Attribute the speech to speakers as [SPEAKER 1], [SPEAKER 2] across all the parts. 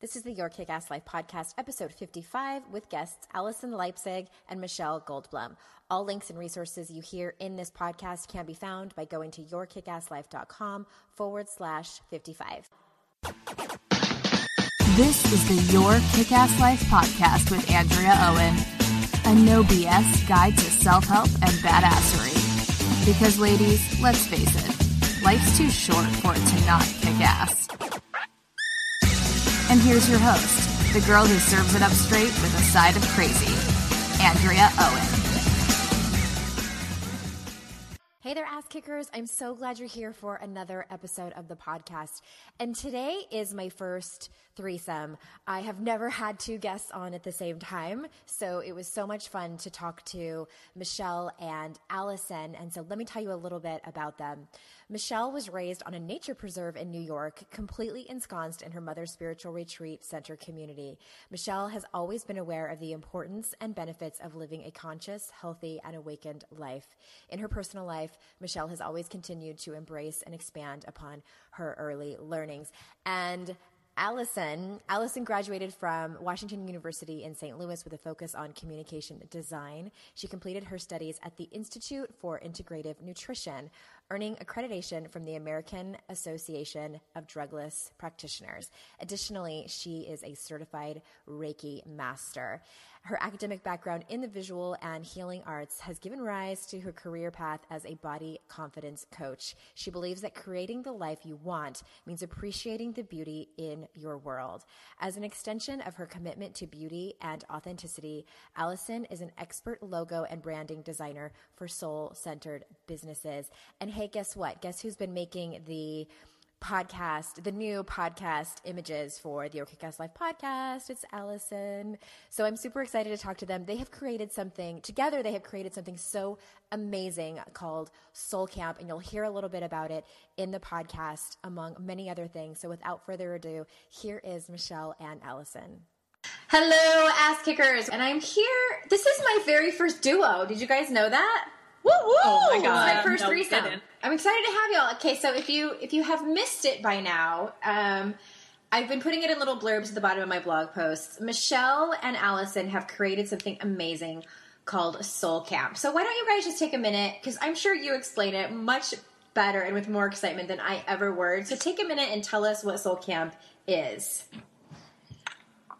[SPEAKER 1] This is the Your Kick Ass Life podcast, episode 55, with guests Alison Leipzig and Michelle Goldblum. All links and resources you hear in this podcast can be found by going to yourkickasslife.com forward slash 55.
[SPEAKER 2] This is the Your Kick Ass Life podcast with Andrea Owen, a no BS guide to self help and badassery. Because, ladies, let's face it, life's too short for it to not kick ass. And here's your host, the girl who serves it up straight with a side of crazy, Andrea Owen.
[SPEAKER 1] Hey there, ass kickers. I'm so glad you're here for another episode of the podcast. And today is my first threesome. I have never had two guests on at the same time, so it was so much fun to talk to Michelle and Alison. And so let me tell you a little bit about them. Michelle was raised on a nature preserve in New York, completely ensconced in her mother's spiritual retreat center community. Michelle has always been aware of the importance and benefits of living a conscious, healthy, and awakened life. In her personal life, Michelle has always continued to embrace and expand upon her early learnings. And Alison, Alison graduated from Washington University in St. Louis with a focus on communication design. She completed her studies at the Institute for Integrative Nutrition, earning accreditation from the American Association of Drugless Practitioners. Additionally, she is a certified Reiki master. Her academic background in the visual and healing arts has given rise to her career path as a body confidence coach. She believes that creating the life you want means appreciating the beauty in your world. As an extension of her commitment to beauty and authenticity, Alison is an expert logo and branding designer for soul centered businesses. And hey, guess what? Guess who's been making the podcast, the new podcast images for the Kick-Ass Life podcast. It's Alison. So I'm super excited to talk to them. They have created something together. They have created something so amazing called Soul Camp, and you'll hear a little bit about it in the podcast, among many other things. So without further ado, here is Michelle and Alison. Hello, ass kickers, and I'm here. This is my very first duo. Did you guys know that?
[SPEAKER 3] Woo woo!
[SPEAKER 1] Oh my god! my first no, threesome. I'm excited to have y'all. Okay, so if you if you have missed it by now, um, I've been putting it in little blurbs at the bottom of my blog posts. Michelle and Alison have created something amazing called Soul Camp. So why don't you guys just take a minute? Because I'm sure you explain it much better and with more excitement than I ever would. So take a minute and tell us what Soul Camp is.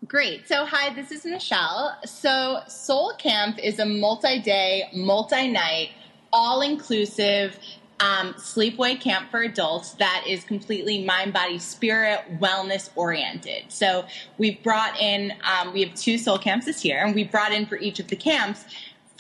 [SPEAKER 3] Great. So, hi, this is Michelle. So, Soul Camp is a multi day, multi night, all inclusive um, sleepaway camp for adults that is completely mind, body, spirit, wellness oriented. So, we've brought in, um, we have two soul camps this year, and we brought in for each of the camps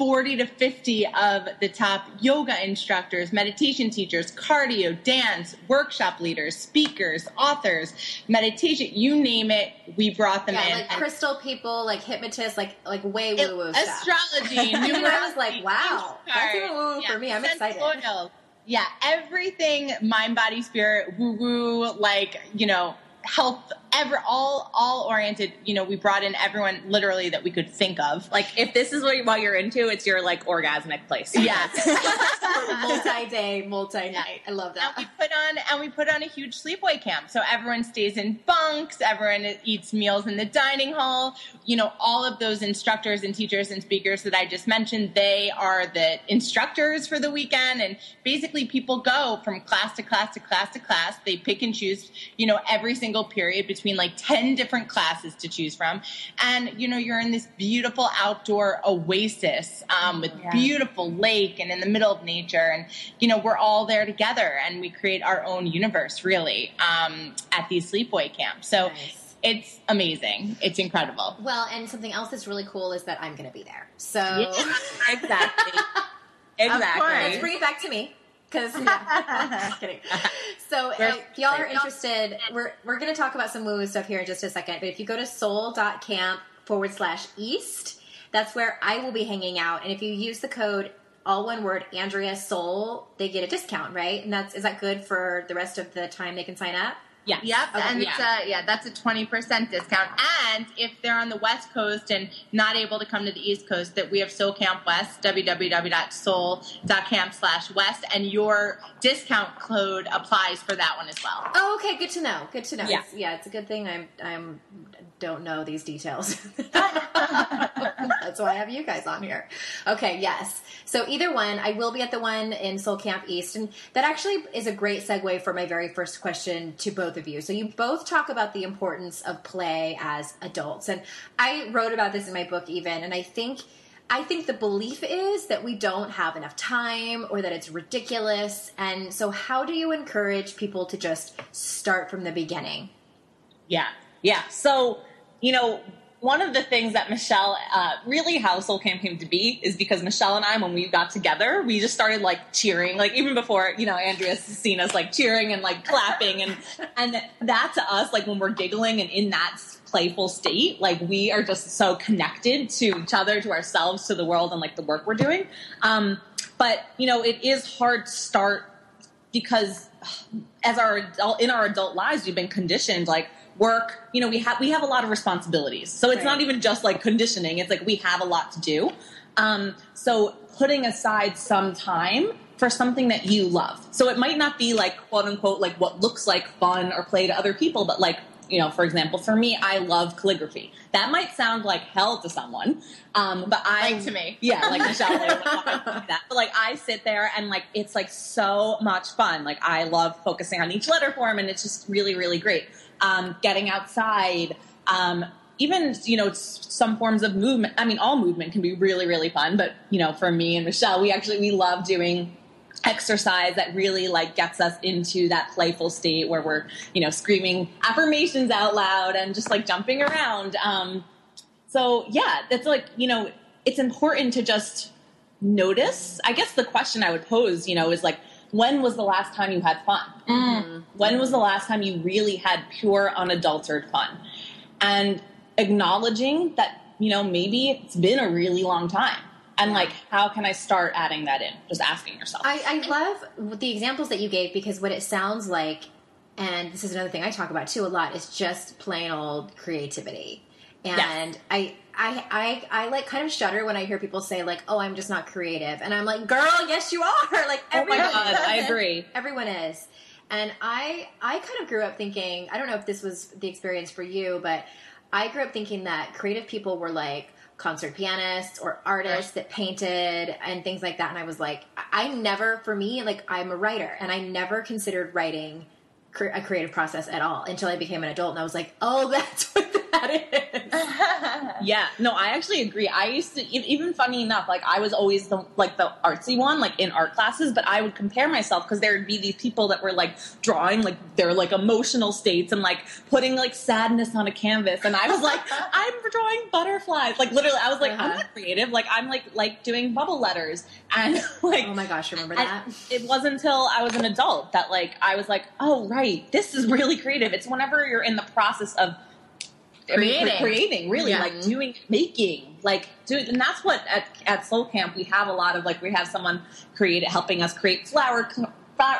[SPEAKER 3] 40 to 50 of the top yoga instructors, meditation teachers, cardio, dance, workshop leaders, speakers, authors, meditation, you name it, we brought them
[SPEAKER 1] yeah,
[SPEAKER 3] in.
[SPEAKER 1] Like crystal people, like hypnotists, like like way woo woo
[SPEAKER 3] Astrology.
[SPEAKER 1] I was like, wow, that's woo woo yeah, for me. I'm excited.
[SPEAKER 3] Oil. Yeah, everything mind, body, spirit, woo woo, like, you know, health ever all all oriented you know we brought in everyone literally that we could think of.
[SPEAKER 4] Like if this is what, what you're into it's your like orgasmic place.
[SPEAKER 3] Yes.
[SPEAKER 1] Multi-day multi-night. I love that.
[SPEAKER 3] And we put on and we put on a huge sleepaway camp. So everyone stays in bunks everyone eats meals in the dining hall. You know all of those instructors and teachers and speakers that i just mentioned they are the instructors for the weekend. And basically people go from class to class to class to class. They pick and choose you know every single period between between like 10 different classes to choose from. And, you know, you're in this beautiful outdoor oasis um, with yeah. beautiful lake and in the middle of nature. And, you know, we're all there together and we create our own universe really um, at these sleepaway camps. So, nice it's amazing. It's incredible.
[SPEAKER 1] Well, and something else that's really cool is that I'm going to be there. So
[SPEAKER 4] yeah, exactly, exactly.
[SPEAKER 1] Let's bring it back to me. Because yeah. Just kidding. So uh, if y'all are interested, we're we're gonna talk about some woo stuff here in just a second. But if you go to soul.camp forward slash east, that's where I will be hanging out. And if you use the code all one word Andrea Soul, they get a discount, right? And that's is that good for the rest of the time they can sign up?
[SPEAKER 4] Oh, yeah.
[SPEAKER 3] Yep, and
[SPEAKER 4] yeah.
[SPEAKER 3] it's a, yeah, that's a twenty percent discount. And if they're on the West Coast and not able to come to the East Coast, that we have Soul Camp West, www.soul.camp slash west, and your discount code applies for that one as well.
[SPEAKER 1] Oh, okay. Good to know. Good to know.
[SPEAKER 4] Yeah.
[SPEAKER 1] It's, yeah, it's a good thing I'm I'm don't know these details. That's why I have you guys on here. Okay, yes. So either one, I will be at the one in Soul Camp East, and that actually is a great segue for my very first question to both of you. So you both talk about the importance of play as adults, and I wrote about this in my book even, and I think. I think the belief is that we don't have enough time or that it's ridiculous. And so, how do you encourage people to just start from the beginning?
[SPEAKER 4] Yeah, yeah. So, you know, one of the things that Michelle, uh, really how Soul Camp came to be is because Michelle and I, when we got together, we just started like cheering, like even before, you know, Andrea's seen us like cheering and like clapping and, and that to us, like when we're giggling and in that playful state, like we are just so connected to each other, to ourselves, to the world and like the work we're doing. Um, but you know, it is hard to start because as our adult, in our adult lives, we've been conditioned like work. You know, we have we have a lot of responsibilities, so it's
[SPEAKER 1] Right.
[SPEAKER 4] not even just like conditioning. It's like we have a lot to do. Um, so putting aside some time for something that you love. So it might not be like quote unquote like what looks like fun or play to other people, but like you know, for example, for me, I love calligraphy. That might sound like hell to someone, um, but I
[SPEAKER 3] Like to me.
[SPEAKER 4] yeah, like Michelle, like, like that. But like I sit there and like it's like so much fun. Like I love focusing on each letter form, and it's just really, really great. Um, getting outside, um, even you know some forms of movement. I mean, all movement can be really, really fun. But you know, for me and Michelle, we actually we love doing exercise that really like gets us into that playful state where we're you know screaming affirmations out loud and just like jumping around. Um so yeah that's like you know it's important to just notice. I guess the question i would pose you know is like when was the last time you had fun? When was the last time you really had pure unadulterated fun? And acknowledging that you know maybe it's been a really long time and like how can i start adding that in just asking yourself
[SPEAKER 1] I, I love the examples that you gave because what it sounds like, and this is another thing I talk about too a lot, is just plain old creativity. And
[SPEAKER 4] Yes.
[SPEAKER 1] I, I, I, I like kind of shudder when I hear people say like, "Oh, I'm just not creative," and I'm like, "Girl, yes, you are!" Like
[SPEAKER 4] oh my
[SPEAKER 1] everyone
[SPEAKER 4] god i agree
[SPEAKER 1] Everyone is. And I I kind of grew up thinking, I don't know if this was the experience for you, but I grew up thinking that creative people were like concert pianists or artists that painted and things like that. And I was like I never for me like I'm a writer and I never considered writing a creative process at all until I became an adult and I was like, "Oh, that's what that is."
[SPEAKER 4] Yeah, no, I actually agree. I used to even funny enough, like I was always the like the artsy one, like in art classes, but I would compare myself because there would be these people that were like drawing like their like emotional states and like putting like sadness on a canvas, and I was like, I'm drawing butterflies. Like literally, I was like, I'm
[SPEAKER 1] Uh-huh.
[SPEAKER 4] not creative. Like I'm like like doing bubble letters, and like
[SPEAKER 1] oh my gosh, remember that?
[SPEAKER 4] it wasn't until I was an adult that like I was like, oh right, this is really creative. It's whenever you're in the process of I mean,
[SPEAKER 3] Creating.
[SPEAKER 4] creating, really
[SPEAKER 3] Yeah.
[SPEAKER 4] like doing, making, like doing, and that's what at, at Soul Camp we have a lot of like we have someone create helping us create flower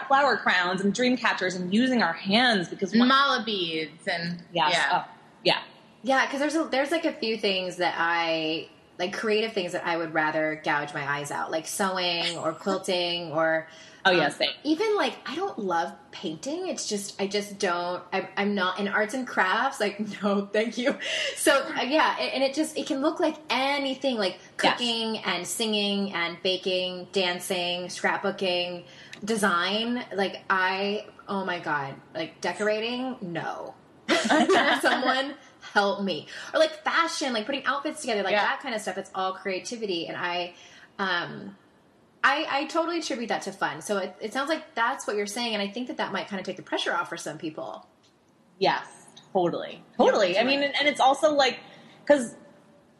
[SPEAKER 4] flower crowns and dream catchers and using our hands because one,
[SPEAKER 3] Mala beads and
[SPEAKER 4] yes,
[SPEAKER 3] yeah.
[SPEAKER 4] oh, yeah,
[SPEAKER 1] Yeah, because there's a, there's like a few things that I like creative things that I would rather gouge my eyes out, like sewing or quilting or
[SPEAKER 4] oh yeah,
[SPEAKER 1] um, even like I don't love painting. It's just I just don't. I, I'm not in arts and crafts. Like no, thank you. So uh, yeah, a- and it just it can look like anything, like
[SPEAKER 4] Yes.
[SPEAKER 1] cooking and singing and baking, dancing, scrapbooking, design. Like I, oh my god, like decorating, no. Someone help me or like fashion like putting outfits together like
[SPEAKER 3] Yeah.
[SPEAKER 1] that kind of stuff it's all creativity and i um I, I totally attribute that to fun. So it, it sounds like that's what you're saying, and I think that that might kind of take the pressure off for some people.
[SPEAKER 4] Yes, totally, totally. I mean, and, and it's also like because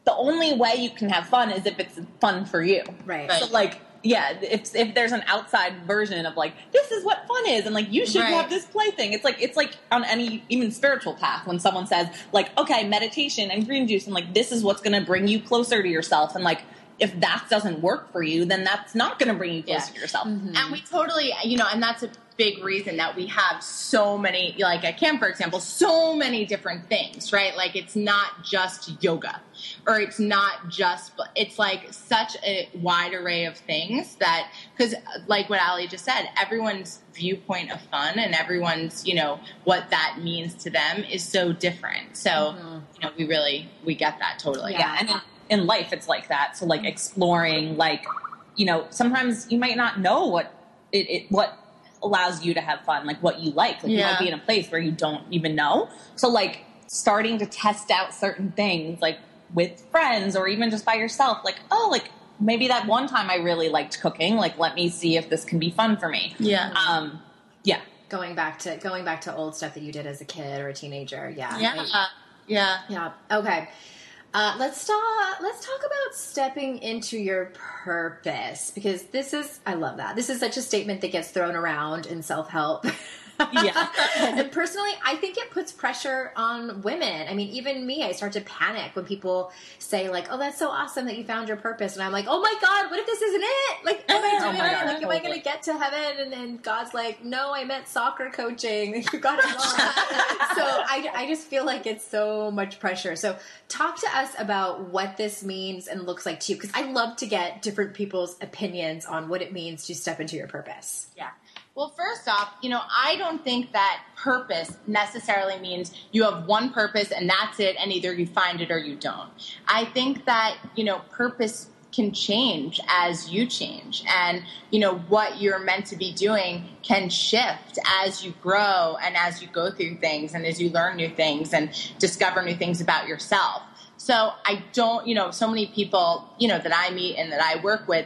[SPEAKER 4] the only way you can have fun is if it's fun for you.
[SPEAKER 1] Right.
[SPEAKER 3] Right.
[SPEAKER 4] So like, yeah, if if there's an outside version of like this is what fun is, and like you should
[SPEAKER 3] Right.
[SPEAKER 4] have this plaything. It's like it's like on any even spiritual path when someone says like, okay, meditation and green juice, and like this is what's going to bring you closer to yourself, and like if that doesn't work for you, then that's not going to bring you closer
[SPEAKER 3] Yeah.
[SPEAKER 4] to yourself.
[SPEAKER 1] Mhm.
[SPEAKER 3] And we totally, you know, and that's a big reason that we have so many, like at camp, for example, so many different things, right? Like it's not just yoga or it's not just, it's like such a wide array of things that, because like what Ali just said, everyone's viewpoint of fun and everyone's, you know, what that means to them is so different. So, mm-hmm. you know, we really, we get that totally.
[SPEAKER 4] Yeah. yeah. And in, in life, it's like that. So like exploring, like, you know, sometimes you might not know what it, it what allows you to have fun, like what you like. Like yeah. you might be in a place where you don't even know. So like starting to test out certain things, like with friends or even just by yourself, like, oh, like maybe that one time I really liked cooking, like let me see if this can be fun for me.
[SPEAKER 3] Yeah.
[SPEAKER 4] Um yeah.
[SPEAKER 1] Going back to going back to old stuff that you did as a kid or a teenager. Yeah.
[SPEAKER 3] Yeah. I, yeah.
[SPEAKER 1] Yeah. Okay. Uh, let's talk. Let's talk about stepping into your purpose because this is. I love that. This is such a statement that gets thrown around in self help. yeah. and personally, I think it puts pressure on women. I mean, even me, I start to panic when people say like, "Oh, that's so awesome that you found your purpose," and I'm like, "Oh my god, what if this isn't it? Like, oh am I doing oh it? Like, am I going to get to heaven?" And then God's like, "No, I meant soccer coaching. You got it wrong." so I, I just feel like it's so much pressure. So talk to us about what this means and looks like to you, because I love to get different people's opinions on what it means to step into your purpose.
[SPEAKER 3] Yeah. Well, first off, you know, I don't think that purpose necessarily means you have one purpose and that's it, and either you find it or you don't. I think that, you know, purpose can change as you change and you know what you're meant to be doing can shift as you grow and as you go through things and as you learn new things and discover new things about yourself so i don't you know so many people you know that i meet and that i work with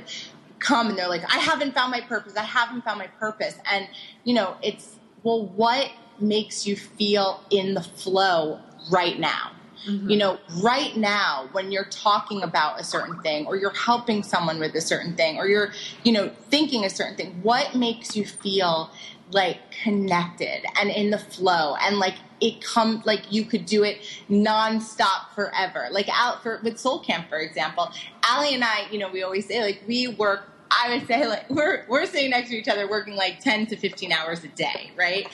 [SPEAKER 3] come and they're like, I haven't found my purpose. I haven't found my purpose. And, you know, it's, well, what makes you feel in the flow right now? Mm-hmm. You know, right now, when you're talking about a certain thing, or you're helping someone with a certain thing, or you're, you know, thinking a certain thing, what makes you feel like connected and in the flow and like it comes like you could do it nonstop forever. Like out for with Soul Camp, for example, Ali and I, you know, we always say like we work I would say like we're we're sitting next to each other working like 10 to 15 hours a day, right?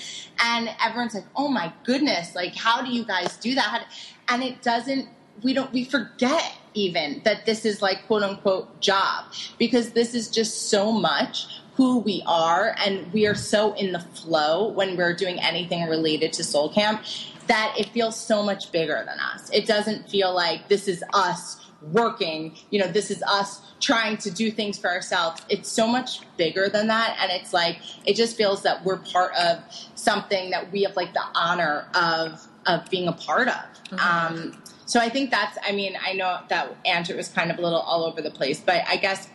[SPEAKER 3] And everyone's like, "Oh my goodness, like how do you guys do that?" And it doesn't we don't we forget even that this is like quote unquote job because this is just so much who we are and we are so in the flow when we're doing anything related to soul camp that it feels so much bigger than us it doesn't feel like this is us working you know this is us trying to do things for ourselves it's so much bigger than that and it's like it just feels that we're part of something that we have like the honor of of being a part of mm-hmm. um, so i think that's i mean i know that andrew was kind of a little all over the place but i guess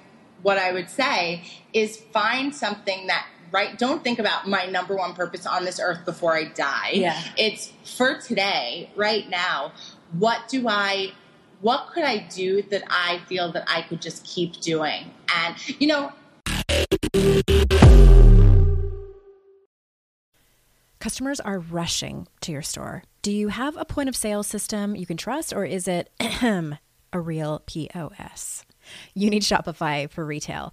[SPEAKER 3] what i would say is find something that right don't think about my number one purpose on this earth before i die
[SPEAKER 4] yeah.
[SPEAKER 3] it's for today right now what do i what could I do that I feel that I could just keep doing? And, you know,
[SPEAKER 5] Customers are rushing to your store. Do you have a point of sale system you can trust, or is it a real POS? You need Shopify for retail.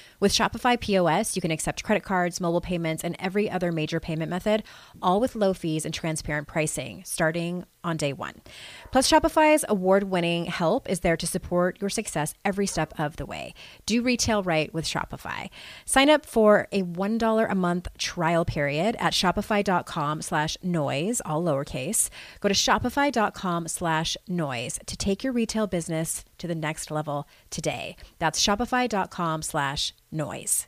[SPEAKER 5] With Shopify POS, you can accept credit cards, mobile payments, and every other major payment method, all with low fees and transparent pricing, starting on day one. Plus, Shopify's award winning help is there to support your success every step of the way. Do retail right with Shopify. Sign up for a $1 a month trial period at shopify.com slash noise, all lowercase. Go to shopify.com slash noise to take your retail business to the next level today. That's shopify.com slash noise.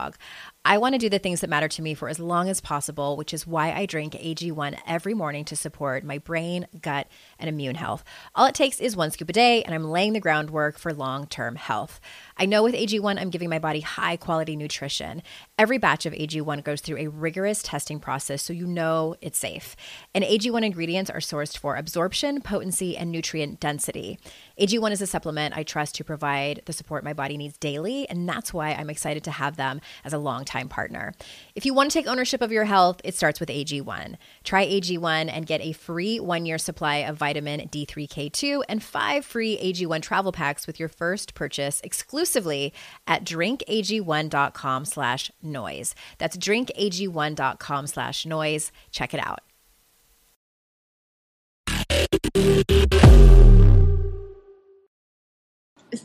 [SPEAKER 5] dog. I want to do the things that matter to me for as long as possible, which is why I drink AG1 every morning to support my brain, gut, and immune health. All it takes is one scoop a day, and I'm laying the groundwork for long term health. I know with AG1, I'm giving my body high quality nutrition. Every batch of AG1 goes through a rigorous testing process so you know it's safe. And AG1 ingredients are sourced for absorption, potency, and nutrient density. AG1 is a supplement I trust to provide the support my body needs daily, and that's why I'm excited to have them as a long time partner. If you want to take ownership of your health, it starts with AG1. Try AG1 and get a free one year supply of vitamin D3K2 and five free AG1 travel packs with your first purchase exclusively at drinkag1.com slash noise. That's drinkag1.com slash noise. Check it out.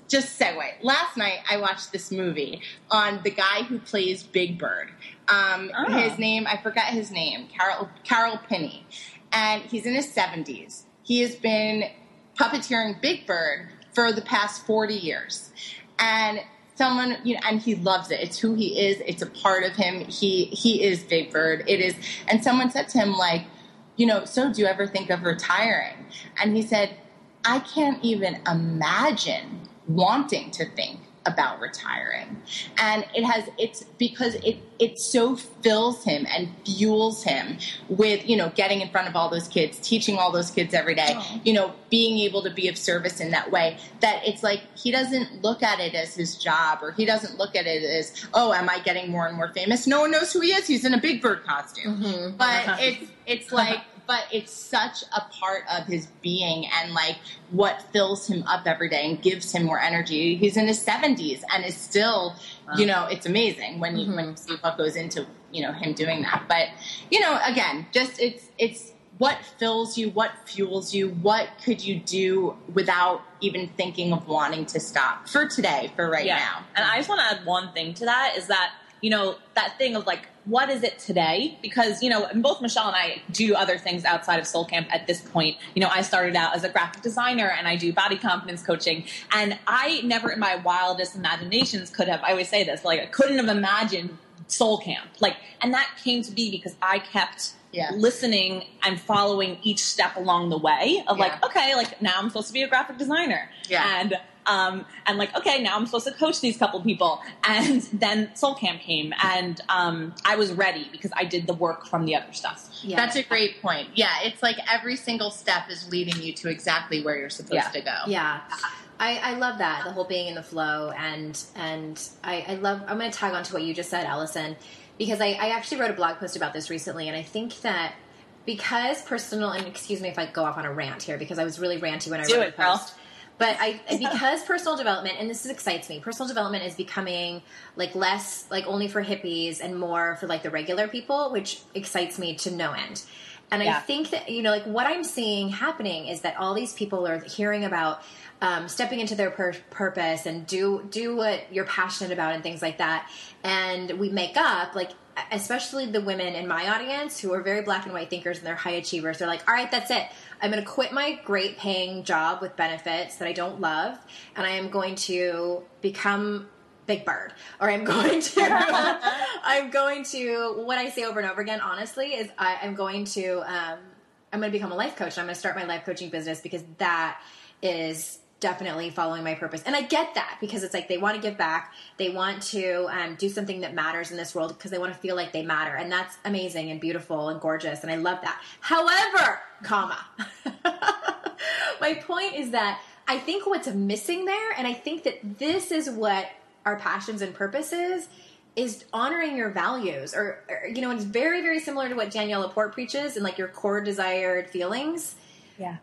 [SPEAKER 3] Just segue. Last night I watched this movie on the guy who plays Big Bird. Um,
[SPEAKER 4] Oh.
[SPEAKER 3] His name I forgot his name. Carol Caroll Spinney, and he's in his seventies. He has been puppeteering Big Bird for the past forty years, and someone you know, and he loves it. It's who he is. It's a part of him. He he is Big Bird. It is, and someone said to him like, you know, so do you ever think of retiring? And he said, I can't even imagine wanting to think about retiring. And it has it's because it it so fills him and fuels him with, you know, getting in front of all those kids, teaching all those kids every day, oh. you know, being able to be of service in that way that it's like he doesn't look at it as his job or he doesn't look at it as, oh, am I getting more and more famous? No one knows who he is. He's in a big bird costume. Mm-hmm. But it's it's like but it's such a part of his being and like what fills him up every day and gives him more energy. He's in his 70s and is still, you know, it's amazing when you when you see what goes into, you know, him doing that. But, you know, again, just it's it's what fills you, what fuels you, what could you do without even thinking of wanting to stop for today, for right now.
[SPEAKER 4] And I just want to add one thing to that is that, you know, that thing of like, what is it today? Because, you know, both Michelle and I do other things outside of Soul Camp at this point. You know, I started out as a graphic designer and I do body confidence coaching. And I never in my wildest imaginations could have, I always say this, like, I couldn't have imagined Soul Camp. Like, and that came to be because I kept
[SPEAKER 3] Yeah.
[SPEAKER 4] listening and following each step along the way of like, okay, like now I'm supposed to be a graphic designer.
[SPEAKER 3] Yeah.
[SPEAKER 4] And um, and like, okay, now I'm supposed to coach these couple people. And then Soul Camp came, and um, I was ready because I did the work from the other stuff.
[SPEAKER 1] Yeah.
[SPEAKER 3] That's a great point. Yeah, it's like every single step is leading you to exactly where you're supposed
[SPEAKER 4] Yeah.
[SPEAKER 3] to go.
[SPEAKER 1] Yeah. I, I love that the whole being in the flow and and I, I love I'm going to tag on to what you just said Alison because I, I actually wrote a blog post about this recently and I think that because personal and excuse me if I go off on a rant here because I was really ranty when I
[SPEAKER 4] Do
[SPEAKER 1] wrote
[SPEAKER 4] it,
[SPEAKER 1] the
[SPEAKER 4] girl.
[SPEAKER 1] But I because personal development and this excites me personal development is becoming like less like only for hippies and more for like the regular people which excites me to no end. And I think that you know like what I'm seeing happening is that all these people are hearing about um, stepping into their pur- purpose and do do what you're passionate about and things like that. And we make up like especially the women in my audience who are very black and white thinkers and they're high achievers. They're like all right that's it. I'm going to quit my great paying job with benefits that i don't love and i am going to become big bird. Or i'm going to i'm going to what i say over and over again honestly is I, i'm going to um, i'm going to become a life coach. And i'm going to start my life coaching business because that is definitely following my purpose. And i get that because it's like they want to give back they want to um, do something that matters in this world because they want to feel like they matter and that's amazing and beautiful and gorgeous and i love that. However comma my point is that i think what's missing there and i think that this is what our passions and purposes is honoring your values or, or you know it's very very similar to what danielle laporte preaches and like your core desired feelings.
[SPEAKER 4] Yeah.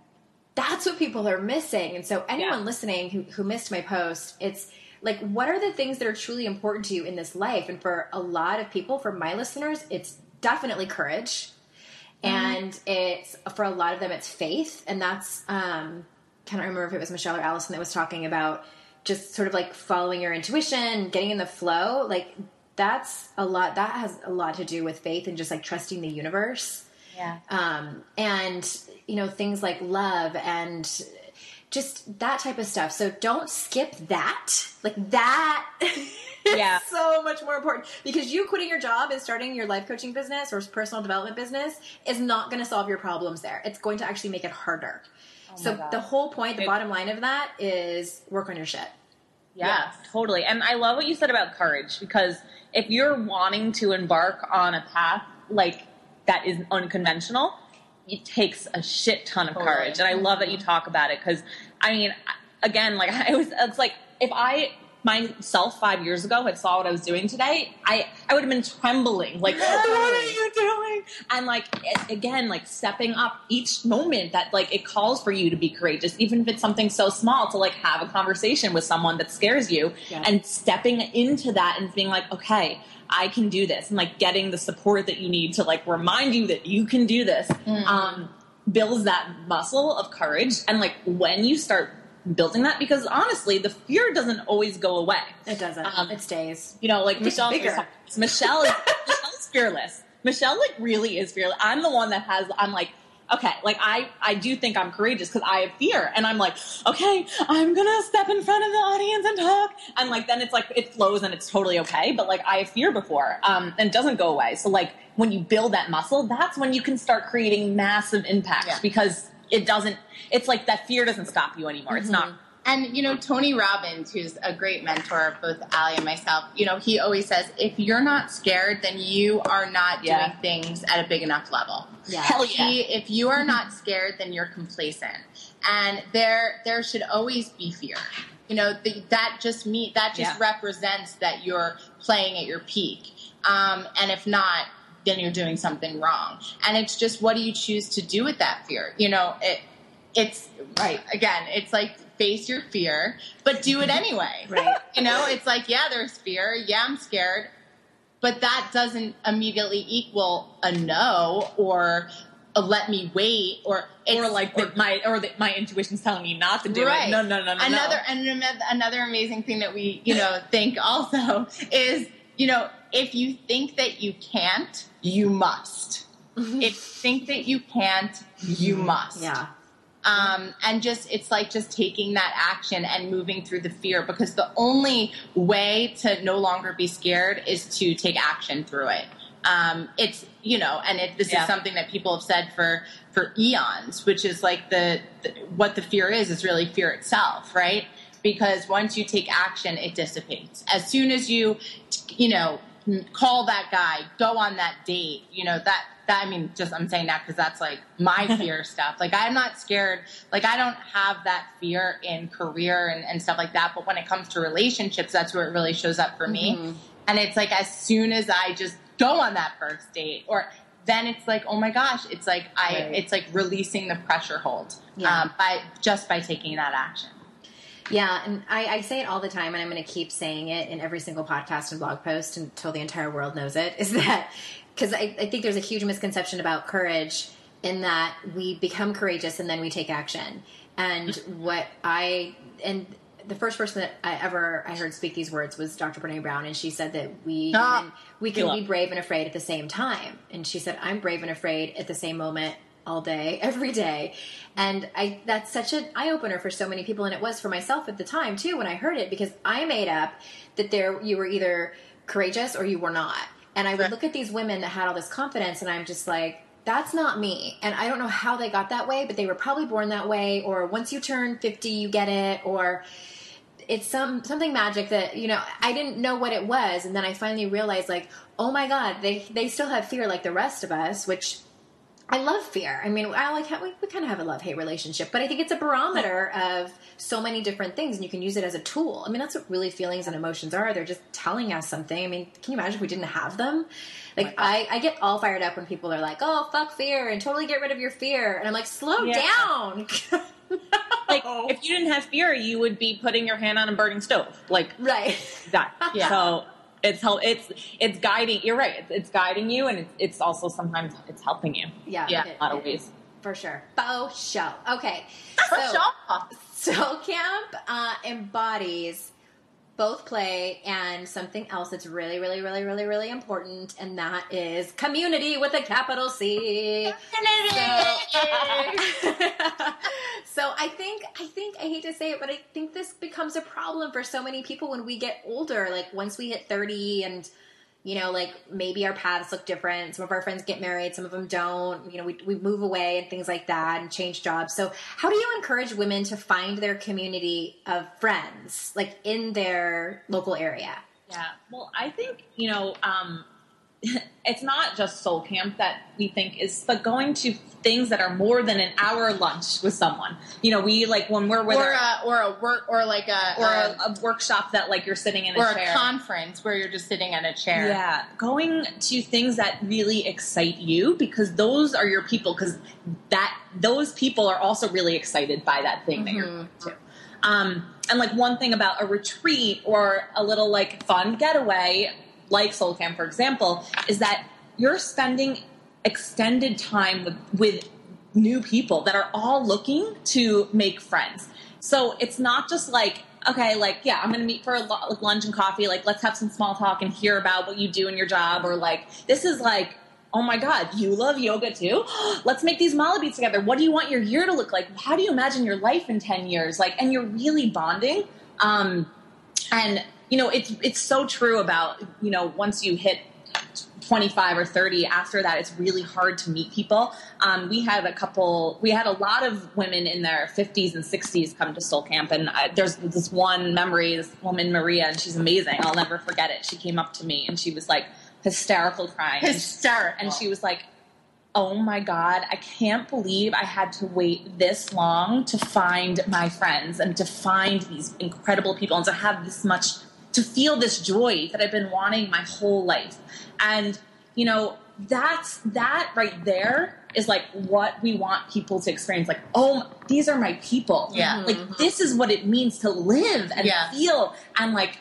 [SPEAKER 1] That's what people are missing. And so anyone
[SPEAKER 4] Yeah.
[SPEAKER 1] listening who, who missed my post, it's like what are the things that are truly important to you in this life? And for a lot of people, for my listeners, it's definitely courage. And it's for a lot of them, it's faith, and that's um, kind of remember if it was Michelle or Alison that was talking about just sort of like following your intuition, getting in the flow. Like that's a lot. That has a lot to do with faith and just like trusting the universe.
[SPEAKER 4] Yeah.
[SPEAKER 1] Um, and you know things like love and just that type of stuff. So don't skip that. Like that.
[SPEAKER 4] Yeah.
[SPEAKER 1] is so much more important because you quitting your job and starting your life coaching business or personal development business is not going to solve your problems there. It's going to actually make it harder. so
[SPEAKER 4] God.
[SPEAKER 1] the whole point, the
[SPEAKER 4] It-
[SPEAKER 1] bottom line of that is work on your shit.
[SPEAKER 4] Yeah,
[SPEAKER 3] Yes.
[SPEAKER 4] totally. And I love what you said about courage because if you're wanting to embark on a path like that is unconventional, it takes a shit ton of
[SPEAKER 3] Totally.
[SPEAKER 4] courage. And I love that you mm-hmm. talk about it because I mean, again, like I was, it's like if I myself five years ago had saw what I was doing today, I I would have been trembling. Like, what are you doing? And like it, again, like stepping up each moment that like it calls for you to be courageous, even if it's something so small to like have a conversation with someone that scares you, and stepping into that and being like, okay. I can do this, and like getting the support that you need to like remind you that you can do this, um, builds that muscle of courage. And like when you start building that, because honestly, the fear doesn't always go away
[SPEAKER 1] It doesn't.
[SPEAKER 4] Um,
[SPEAKER 1] it stays.
[SPEAKER 4] you know, like Michelle. Michelle is Michelle's fearless. Michelle like really is fearless. I'm the one that has. I'm like, okay, like I I do think I'm courageous because I have fear, and I'm like, okay, I'm gonna step in front of the audience and talk, and like then it's like it flows and it's totally okay. But like I have fear before, um, and it doesn't go away. So like when you build that muscle, that's when you can start creating massive impact
[SPEAKER 3] Yeah.
[SPEAKER 4] because it doesn't. It's like that fear doesn't stop you anymore. It's not.
[SPEAKER 3] And you know, Tony Robbins, who's a great mentor of both Ali and myself, you know, he always says, if you're not scared, then you are not
[SPEAKER 4] Yeah.
[SPEAKER 3] doing things at a big enough level.
[SPEAKER 1] Yeah.
[SPEAKER 4] Hell yeah.
[SPEAKER 3] He, if you are not scared, then you're complacent, and there there should always be fear. You know the, that just me that just
[SPEAKER 4] Yeah.
[SPEAKER 3] represents that you're playing at your peak, um, and if not, then you're doing something wrong. And it's just what do you choose to do with that fear? You know, it it's
[SPEAKER 1] Right.
[SPEAKER 3] again. It's like face your fear, but do it mm-hmm. anyway.
[SPEAKER 1] Right.
[SPEAKER 3] You know, it's like yeah, there's fear. Yeah, I'm scared but that doesn't immediately equal a no or a let me wait or
[SPEAKER 4] or like that my or that my intuition's telling me not to do
[SPEAKER 3] right.
[SPEAKER 4] it. No, no, no, no.
[SPEAKER 3] Another
[SPEAKER 4] no.
[SPEAKER 3] and another amazing thing that we you know think also is you know if you think that you can't, you must. if you think that you can't, you mm-hmm. must
[SPEAKER 1] Yeah.
[SPEAKER 3] Um, and just it's like just taking that action and moving through the fear because the only way to no longer be scared is to take action through it. Um, it's you know and it, this
[SPEAKER 4] Yeah.
[SPEAKER 3] is something that people have said for for eons which is like the, the what the fear is is really fear itself right? Because once you take action it dissipates. As soon as you you know call that guy go on that date you know that that i mean just i'm saying that because that's like my fear stuff like i'm not scared like i don't have that fear in career and, and stuff like that but when it comes to relationships that's where it really shows up for me and it's like as soon as i just go on that first date or then it's like oh my gosh it's like i
[SPEAKER 1] Right.
[SPEAKER 3] it's like releasing the pressure hold
[SPEAKER 1] Yeah.
[SPEAKER 3] um, by just by taking that action
[SPEAKER 1] Yeah, and I, I say it all the time, and I'm going to keep saying it in every single podcast and blog post until the entire world knows it. Is that because I, I think there's a huge misconception about courage in that we become courageous and then we take action. And what I and the first person that I ever I heard speak these words was Dr. Brene Brown, and she said that we
[SPEAKER 3] Ah.
[SPEAKER 1] can, we can be brave and afraid at the same time. And she said, "I'm brave and afraid at the same moment." all day every day and i that's such an eye-opener for so many people and it was for myself at the time too when i heard it because i made up that there you were either courageous or you were not and i would look at these women that had all this confidence and i'm just like that's not me. And i don't know how they got that way but they were probably born that way. Or once you turn 50 you get it. Or it's some something magic that you know I didn't know what it was, and then I finally realized like, oh my god, they they still have fear like the rest of us, which I love fear. I mean, I like we, we kind of have a love hate relationship, but I think it's a barometer of so many different things, and you can use it as a tool. I mean, that's what really feelings and emotions are. They're just telling us something. I mean, can you imagine if we didn't have them? Like, I, I get all fired up when people are like, "Oh, fuck fear," and totally get rid of your fear, and I'm like, slow
[SPEAKER 4] Yeah.
[SPEAKER 1] down.
[SPEAKER 4] like if you didn't have fear, you would be putting your hand on a burning stove. Like
[SPEAKER 1] right.
[SPEAKER 4] that.
[SPEAKER 3] Yeah.
[SPEAKER 4] So it's help. It's it's guiding. You're right. It's, it's guiding you, and it's, it's also sometimes it's helping you.
[SPEAKER 1] Yeah.
[SPEAKER 3] Yeah.
[SPEAKER 1] it-
[SPEAKER 4] A lot of ways.
[SPEAKER 1] For sure. Faux show. Okay.
[SPEAKER 3] For
[SPEAKER 1] So-. Soul Camp uh, embodies both play and something else that's really, really, really, really, really important, and that is community with a capital C. So, so I think, I think, I hate to say it, but I think this becomes a problem for so many people when we get older. Like once we hit thirty, and you know, like maybe our paths look different. Some of our friends get married, some of them don't. You know, we we move away and things like that, and change jobs. So how do you encourage women to find their community of friends, like in their local area?
[SPEAKER 4] Yeah. Well, I think, you know, um, it's not just soul camp that we think is, but going to things that are more than an hour lunch with someone. You know, we like when we're with
[SPEAKER 3] Or
[SPEAKER 4] our,
[SPEAKER 3] a, or a work or like a
[SPEAKER 4] or
[SPEAKER 3] a-
[SPEAKER 4] a, workshop that like you're sitting in a
[SPEAKER 3] or a conference where you're just sitting in a chair.
[SPEAKER 4] Yeah, going to things that really excite you because those are your people. Because that those people are also really excited by that thing that you're going to. Um, and like one thing about a retreat or a little like fun getaway, like Soul Camp, for example, is that you're spending extended time with with new people that are all looking to make friends. So it's not just like okay, like yeah, I'm gonna meet for a like lunch and coffee. Like let's have some small talk and hear about what you do in your job, or like this is like. Oh my God, you love yoga too? Let's make these Mala beads together. What do you want your year to look like? How do you imagine your life in 10 years? Like, and you're really bonding. Um, and, you know, it's, it's so true about, you know, once you hit 25 or 30 after that it's really hard to meet people. Um, we had a couple we had a lot of women in their 50s and 60s come to soul camp and I, there's this one memory this woman maria and she's amazing. I'll never forget it. She came up to me and she was like hysterical crying.
[SPEAKER 3] Hysterical.
[SPEAKER 4] and she was like oh my god i can't believe i had to wait this long to find my friends and to find these incredible people and to have this much to feel this joy that i've been wanting my whole life and you know that's that right there is like what we want people to experience like oh these are my people
[SPEAKER 3] Yeah.
[SPEAKER 4] like mm-hmm. this is what it means to live and
[SPEAKER 3] Yeah.
[SPEAKER 4] feel and like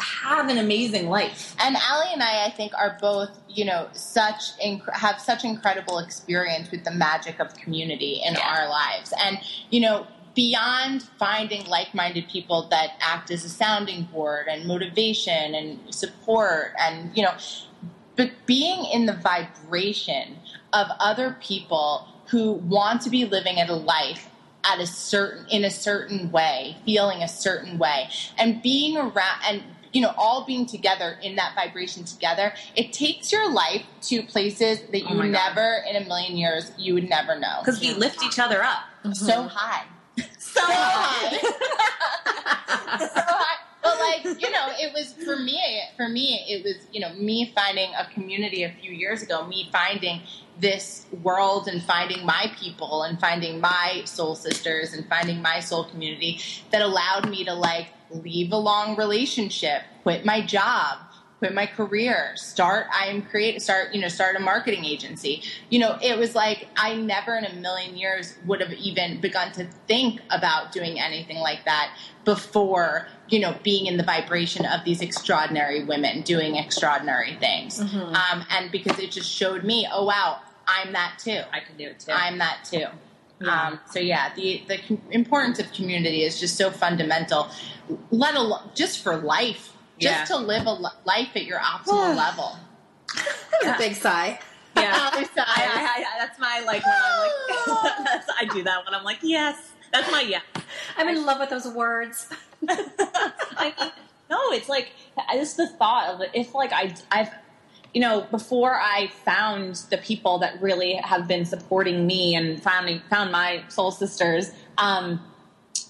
[SPEAKER 4] have an amazing life
[SPEAKER 3] And Allie and I, I think, are both, you know, such inc- have such incredible experience with the magic of community in
[SPEAKER 4] Yeah.
[SPEAKER 3] our lives, and you know, beyond finding like-minded people that act as a sounding board and motivation and support, and you know, but being in the vibration of other people who want to be living at a life at a certain in a certain way feeling a certain way and being around and you know all being together in that vibration together it takes your life to places that oh you
[SPEAKER 4] Oh my God.
[SPEAKER 3] never in a million years you would never know.
[SPEAKER 4] Because we lift each other up.
[SPEAKER 3] So high
[SPEAKER 4] so
[SPEAKER 3] high. so high. But like you know, it was for me. For me, it was you know me finding a community a few years ago. Me finding this world and finding my people and finding my soul sisters and finding my soul community that allowed me to like leave a long relationship, quit my job, quit my career, start I am create start, you know, start a marketing agency. You know, it was like I never in a million years would have even begun to think about doing anything like that before, you know, being in the vibration of these extraordinary women doing extraordinary things. Um, and because it just showed me, oh wow, I'm that too.
[SPEAKER 4] i can do it too
[SPEAKER 3] I'm that too. Um, so yeah, the the importance of community is just so fundamental. Let alone just for life, just
[SPEAKER 4] Yeah.
[SPEAKER 3] to live a life at your optimal level.
[SPEAKER 1] a big sigh.
[SPEAKER 4] yeah I. I, I, that's my like when I'm like that's, I do that when I'm like yes that's my yes
[SPEAKER 1] I'm in love with those words.
[SPEAKER 4] I mean, no, it's like just the thought of it. If like I, I've, you know, before I found the people that really have been supporting me and found found my soul sisters, um,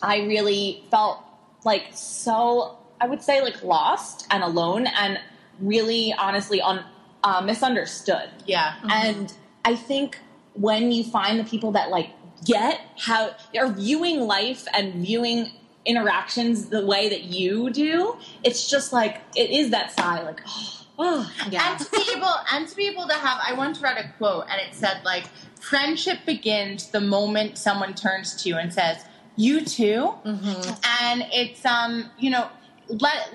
[SPEAKER 4] I really felt like so. I would say like lost and alone and really honestly on uh, misunderstood.
[SPEAKER 3] Yeah.
[SPEAKER 4] And I think when you find the people that like get how they are viewing life and viewing interactions the way that you do, it's just like it is that sigh, like oh, oh.
[SPEAKER 3] And to be able and to be able to have I once read a quote and it said like friendship begins the moment someone turns to you and says, you too. And it's um, you know, let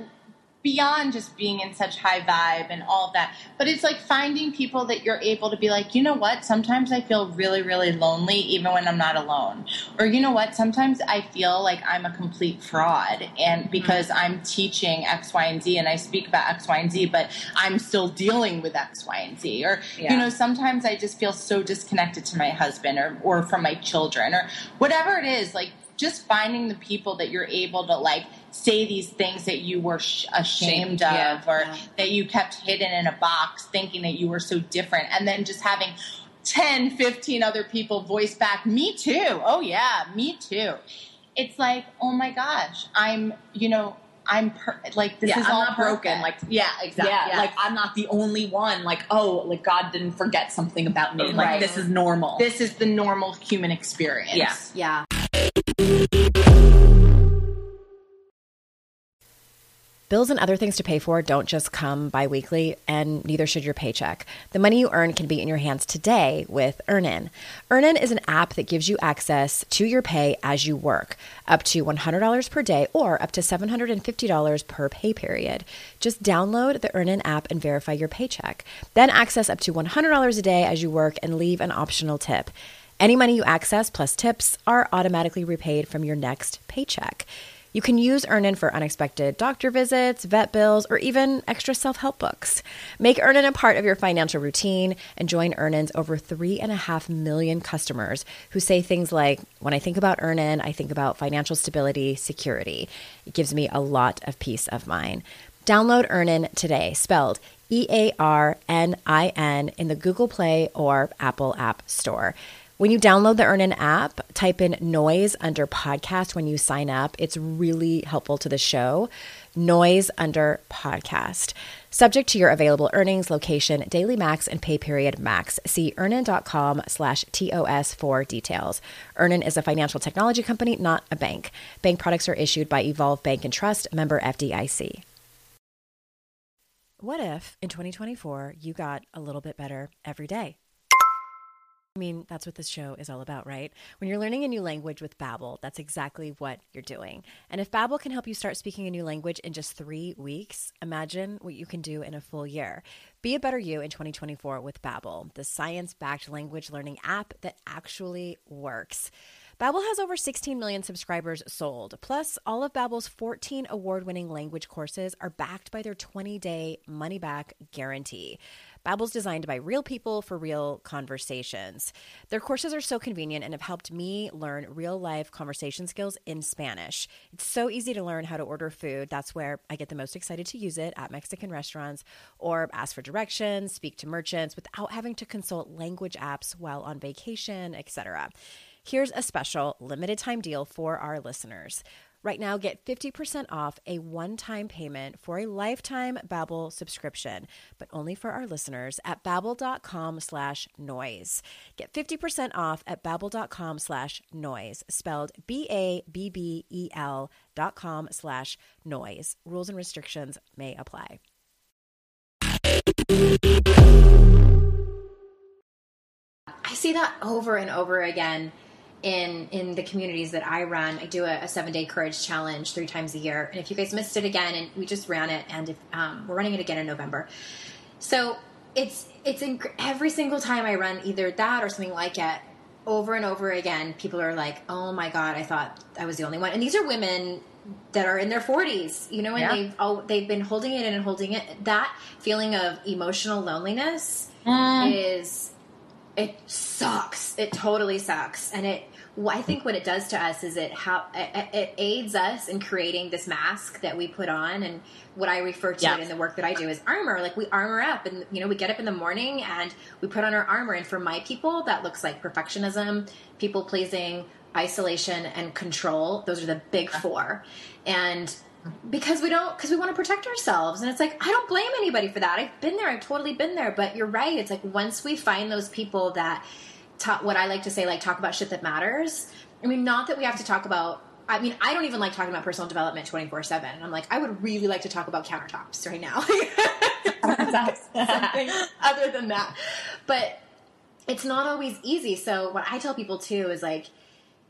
[SPEAKER 3] beyond just being in such high vibe and all of that. But it's like finding people that you're able to be like, you know what? Sometimes I feel really, really lonely even when I'm not alone. Or you know what? Sometimes I feel like I'm a complete fraud and mm-hmm. because I'm teaching X, Y, and Z and I speak about X, Y, and Z, but I'm still dealing with X, Y, and Z. Or
[SPEAKER 4] Yeah.
[SPEAKER 3] you know, sometimes I just feel so disconnected to my husband or or from my children or whatever it is, like just finding the people that you're able to like say these things that you were sh- ashamed of or
[SPEAKER 4] yeah.
[SPEAKER 3] that you kept hidden in a box thinking that you were so different and then just having 10 15 other people voice back me too oh yeah me too it's like oh my gosh i'm you know i'm per- like this
[SPEAKER 4] yeah,
[SPEAKER 3] is
[SPEAKER 4] I'm
[SPEAKER 3] all
[SPEAKER 4] not broken.
[SPEAKER 3] perfect.
[SPEAKER 4] Like,
[SPEAKER 3] yeah exactly
[SPEAKER 4] yeah,
[SPEAKER 3] yeah.
[SPEAKER 4] like I'm not the only one. Like, oh, like God didn't forget something about me. Like,
[SPEAKER 3] Right.
[SPEAKER 4] this is normal.
[SPEAKER 3] this is the normal human experience
[SPEAKER 4] Yeah.
[SPEAKER 1] Yeah.
[SPEAKER 5] Bills and other things to pay for don't just come bi-weekly, and neither should your paycheck. The money you earn can be in your hands today with Earnin. Earnin is an app that gives you access to your pay as you work, up to $100 per day or up to $750 per pay period. Just download the Earnin app and verify your paycheck. Then access up to $100 a day as you work and leave an optional tip. Any money you access plus tips are automatically repaid from your next paycheck. You can use Earnin for unexpected doctor visits, vet bills, or even extra self help books. Make Earnin a part of your financial routine and join Earnin's over three and a half million customers who say things like, When I think about Earnin, I think about financial stability, security. It gives me a lot of peace of mind. Download Earnin today, spelled E A R N I N, in the Google Play or Apple App Store. When you download the Earnin app, type in noise under podcast when you sign up. It's really helpful to the show. Noise under podcast. Subject to your available earnings, location, daily max, and pay period max. See earnin.com slash TOS for details. Earnin is a financial technology company, not a bank. Bank products are issued by Evolve Bank and Trust, member FDIC. What if in 2024 you got a little bit better every day? I mean, that's what this show is all about, right? When you're learning a new language with Babbel, that's exactly what you're doing. And if Babbel can help you start speaking a new language in just 3 weeks, imagine what you can do in a full year. Be a better you in 2024 with Babbel, the science-backed language learning app that actually works. Babbel has over 16 million subscribers sold. Plus, all of Babbel's 14 award-winning language courses are backed by their 20-day money-back guarantee. Babbel's designed by real people for real conversations. Their courses are so convenient and have helped me learn real-life conversation skills in Spanish. It's so easy to learn how to order food. That's where I get the most excited to use it at Mexican restaurants or ask for directions, speak to merchants without having to consult language apps while on vacation, etc. Here's a special limited time deal for our listeners. Right now, get 50% off a one-time payment for a lifetime Babbel subscription, but only for our listeners at babbel.com slash noise. Get 50% off at babbel.com slash noise, spelled B-A-B-B-E-L dot com slash noise. Rules and restrictions may apply.
[SPEAKER 1] I see that over and over again in in the communities that I run. I do a, a seven day courage challenge three times a year, and if you guys missed it again, and we just ran it, and if um, we're running it again in November, so it's it's inc- every single time I run either that or something like it. Over and over again, people are like, "Oh my god, I thought I was the only one." And these are women that are in their 40s, you know, and
[SPEAKER 4] Yeah.
[SPEAKER 1] they've oh, they've been holding it in and holding it. That feeling of emotional loneliness is it sucks. It totally sucks, and it. I think what it does to us is it how it, it aids us in creating this mask that we put on, and what I refer to
[SPEAKER 4] Yeah.
[SPEAKER 1] it in the work that I do is armor. Like we armor up, and you know we get up in the morning and we put on our armor. And for my people, that looks like perfectionism, people pleasing, isolation, and control. Those are the big four, and because we don't because we want to protect ourselves and it's like i don't blame anybody for that i've been there i've totally been there but you're right it's like once we find those people that talk what i like to say like talk about shit that matters i mean not that we have to talk about I mean, I don't even like talking about personal development 24 7. I'm like, I would really like to talk about countertops right now. Something other than that. But it's not always easy. So, what I tell people too is like,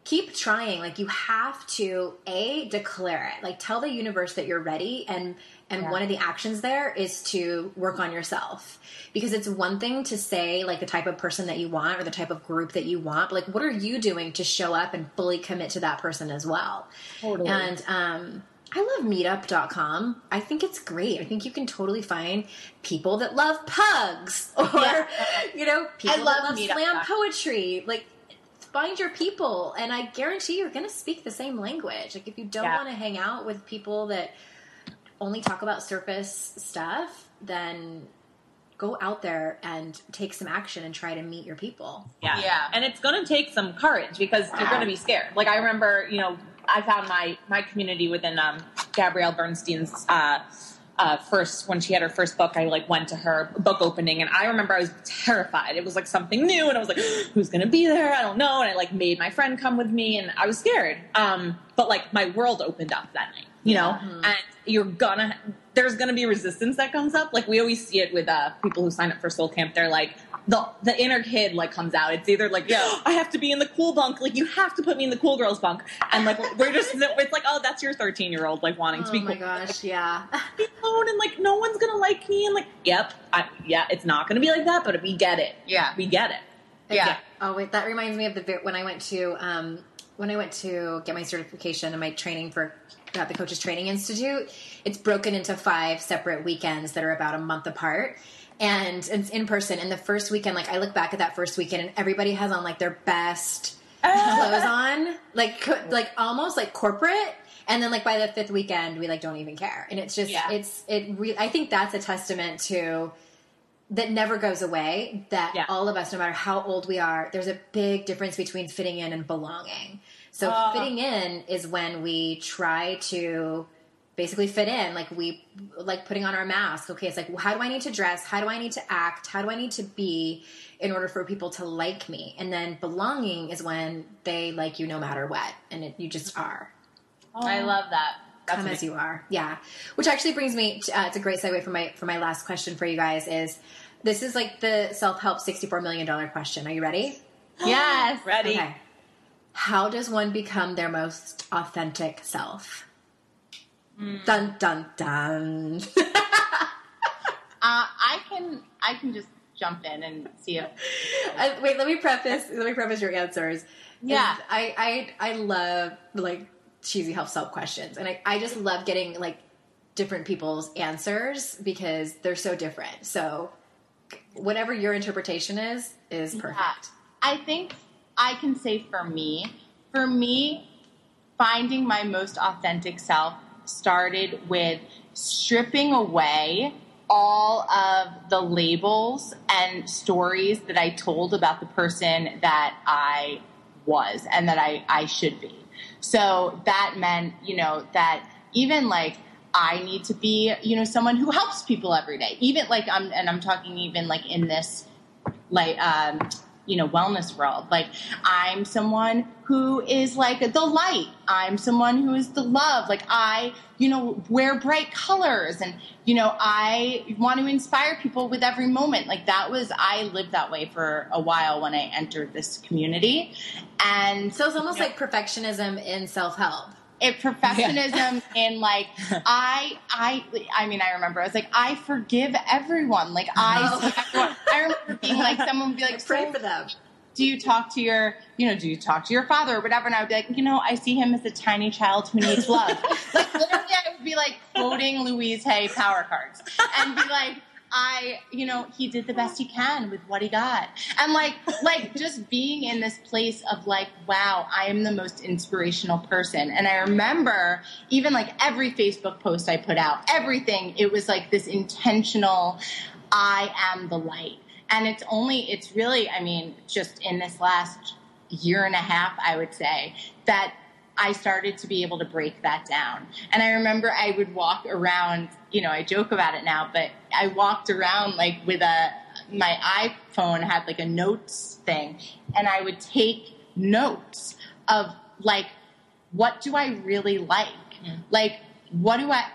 [SPEAKER 1] keep trying. Like you have to a declare it. Like tell the universe that you're ready and and
[SPEAKER 4] Yeah.
[SPEAKER 1] one of the actions there is to work on yourself. Because it's one thing to say like the type of person that you want or the type of group that you want, but like what are you doing to show up and fully commit to that person as well?
[SPEAKER 4] Totally.
[SPEAKER 1] And um I love meetup.com. I think it's great. I think you can totally find people that love pugs or,
[SPEAKER 3] Yeah.
[SPEAKER 1] you know, people
[SPEAKER 3] love
[SPEAKER 1] that love
[SPEAKER 3] Meetup.com.
[SPEAKER 1] slam poetry. Like, find your people. And I guarantee you're going to speak the same language. Like, if you don't
[SPEAKER 4] Yeah.
[SPEAKER 1] want to hang out with people that only talk about surface stuff, then go out there and take some action and try to meet your people.
[SPEAKER 4] Yeah.
[SPEAKER 3] Yeah.
[SPEAKER 4] And it's going to take some courage because you're going to be scared. Like I remember, you know, I found my my community within um, Gabrielle Bernstein's uh, uh, first when she had her first book. I like went to her book opening, and I remember I was terrified. It was like something new, and I was like, "Who's going to be there? I don't know." And I like made my friend come with me, and I was scared. Um, but like my world opened up that night, you know. And you're gonna there's gonna be resistance that comes up. Like we always see it with uh, people who sign up for Soul Camp. They're like the the inner kid like comes out. It's either like, yeah, I have to be in the cool bunk. Like you have to put me in the cool girls bunk. And like we're just it's like, oh, that's your 13 year old like wanting to
[SPEAKER 1] Oh
[SPEAKER 4] be
[SPEAKER 1] my
[SPEAKER 4] cool.
[SPEAKER 1] gosh, yeah.
[SPEAKER 4] Be alone and like no one's gonna like me. And like, yep, I, yeah, it's not gonna be like that, but we get it.
[SPEAKER 3] Yeah.
[SPEAKER 4] we get it.
[SPEAKER 3] Yeah.
[SPEAKER 1] Oh wait, that reminds me of the when I went to um, when I went to get my certification and my training for uh, the Coaches Training Institute. It's broken into five separate weekends that are about a month apart, and it's in person. And the first weekend, like I look back at that first weekend, and everybody has on like their best clothes on, like co- like almost like corporate. And then like by the fifth weekend, we like don't even care, and it's just
[SPEAKER 3] Yeah.
[SPEAKER 1] it's it. Re- I think that's a testament to that never goes away that
[SPEAKER 4] Yeah.
[SPEAKER 1] all of us no matter how old we are there's a big difference between fitting in and belonging so fitting in is when we try to basically fit in like we like putting on our mask okay it's like how do i need to dress how do i need to act how do i need to be in order for people to like me and then belonging is when they like you no matter what and it, you just are
[SPEAKER 3] I love that.
[SPEAKER 1] come as you are. Yeah, which actually brings me. To, uh, it's a great segue for my for my last question for you guys. Is this is like the self help sixty four million dollar question? Are you ready?
[SPEAKER 3] Yes.
[SPEAKER 4] Ready?
[SPEAKER 1] Okay. How does one become their most authentic self? Dun dun dun.
[SPEAKER 3] Uh, I can I can just jump in and see if
[SPEAKER 1] Uh, wait, let me preface. Let me preface your answers.
[SPEAKER 3] Yeah.
[SPEAKER 1] I I I love like cheesy health self questions, and I I just love getting like different people's answers because they're so different. So whatever your interpretation is is perfect.
[SPEAKER 3] Yeah. I think I can say for me, for me, finding my most authentic self started with stripping away all of the labels and stories that I told about the person that I was and that I, I should be. So that meant, you know, that even like I need to be, you know, someone who helps people every day. Even like I'm, and I'm talking even like in this like um you know wellness world. Like i'm someone who is like the light. I'm someone who is the love. Like i you know wear bright colors and you know i want to inspire people with every moment. Like that was i lived that way for a while when i entered this community. And
[SPEAKER 1] So it's almost like perfectionism in self help.
[SPEAKER 3] It perfectionism in like I I I mean I remember I was like I forgive everyone like I
[SPEAKER 1] Oh.
[SPEAKER 3] everyone. I remember being like someone would be like
[SPEAKER 1] Pray
[SPEAKER 3] so
[SPEAKER 1] for them.
[SPEAKER 3] do you talk to your you know do you talk to your father or whatever and I would be like you know I see him as a tiny child who needs love like literally I would be like quoting Louise Hay power cards and be like I, you know, he did the best he can with what he got. And like, like just being in this place of like, wow, I am the most inspirational person. And I remember even like every Facebook post I put out, everything, it was like this intentional, I am the light. And it's only, it's really, I mean, just in this last year and a half, I would say, that I started to be able to break that down. And I remember I would walk around, you know, I joke about it now, but I walked around like with a, my iPhone had like a notes thing, and I would take notes of like, what do I really like? Mm. Like, what do I,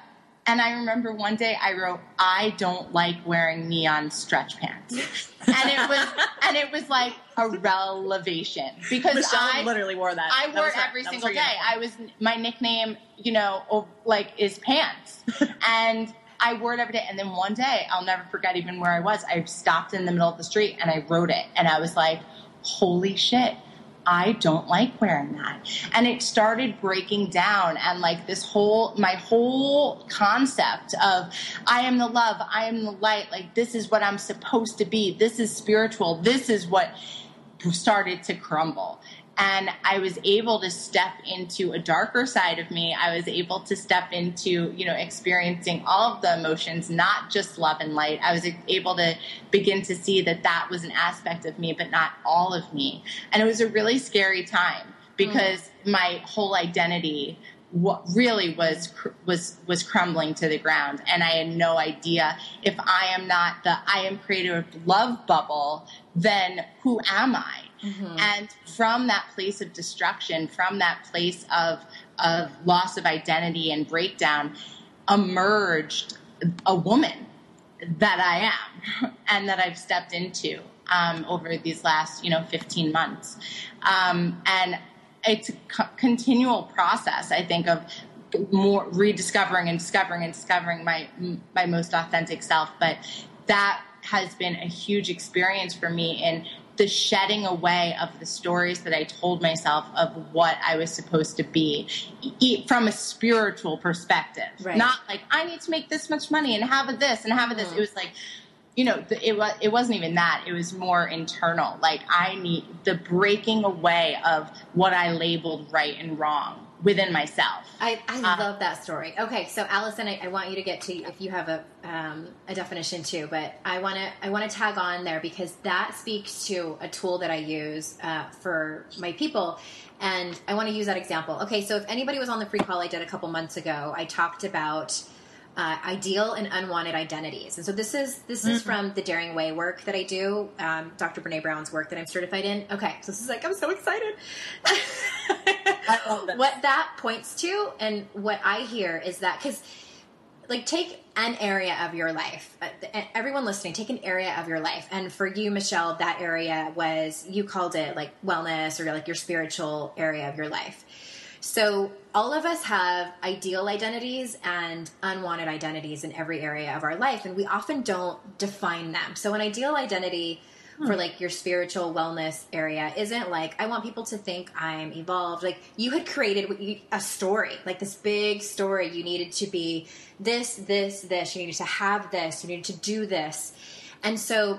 [SPEAKER 3] And I remember one day I wrote, I don't like wearing neon stretch pants. and it was and it was like a revelation because
[SPEAKER 4] Michelle
[SPEAKER 3] I
[SPEAKER 4] literally wore that.
[SPEAKER 3] I wore
[SPEAKER 4] her-
[SPEAKER 3] every
[SPEAKER 4] that
[SPEAKER 3] single day.
[SPEAKER 4] uniform.
[SPEAKER 3] I was my nickname, you know, like is pants, and I wore it every day. And then one day, I'll never forget even where I was. I stopped in the middle of the street and I wrote it, and I was like, "Holy shit!" I don't like wearing that. And it started breaking down and like this whole my whole concept of I am the love, I am the light, like this is what I'm supposed to be. This is spiritual. This is what started to crumble. And I was able to step into a darker side of me. I was able to step into, you know, experiencing all of the emotions, not just love and light. I was able to begin to see that that was an aspect of me, but not all of me. And it was a really scary time because my whole identity what really was was was crumbling to the ground and i had no idea if i am not the i am creative love bubble then who am i and from that place of destruction from that place of of loss of identity and breakdown emerged a woman that I am and that I've stepped into um, over these last, you know, 15 months. Um, and it's a co- continual process, I think, of more rediscovering and discovering and discovering my my most authentic self. But that has been a huge experience for me in the shedding away of the stories that I told myself of what I was supposed to be e- from a spiritual perspective.
[SPEAKER 1] Right.
[SPEAKER 3] Not like I need to make this much money and have a this and have a this. Mm-hmm. It was like, you know, the, it was it wasn't even that. It was more internal. Like I need the breaking away of what I labeled right and wrong within myself.
[SPEAKER 1] I, I
[SPEAKER 3] Uh,
[SPEAKER 1] love that story. Okay, so Alison, I, I want you to get to if you have a um, a definition too, but I want to I want to tag on there because that speaks to a tool that I use uh, for my people, and I want to use that example. Okay, so if anybody was on the free call I did a couple months ago, I talked about. Uh, ideal and unwanted identities, and so this is this is from the Daring Way work that I do, um, Dr. Brene Brown's work that I'm certified in. Okay, so this is like I'm so excited.
[SPEAKER 4] I love this.
[SPEAKER 1] what that points to and what I hear is that because like take an area of your life uh, everyone listening take an area of your life and for you michelle that area was you called it like wellness or like your spiritual area of your life so all of us have ideal identities and unwanted identities in every area of our life and we often don't define them so an ideal identity for hmm. like your spiritual wellness area isn't like I want people to think I'm evolved. Like you had created a story, like this big story. You needed to be this, this, this. You needed to have this. You needed to do this, and so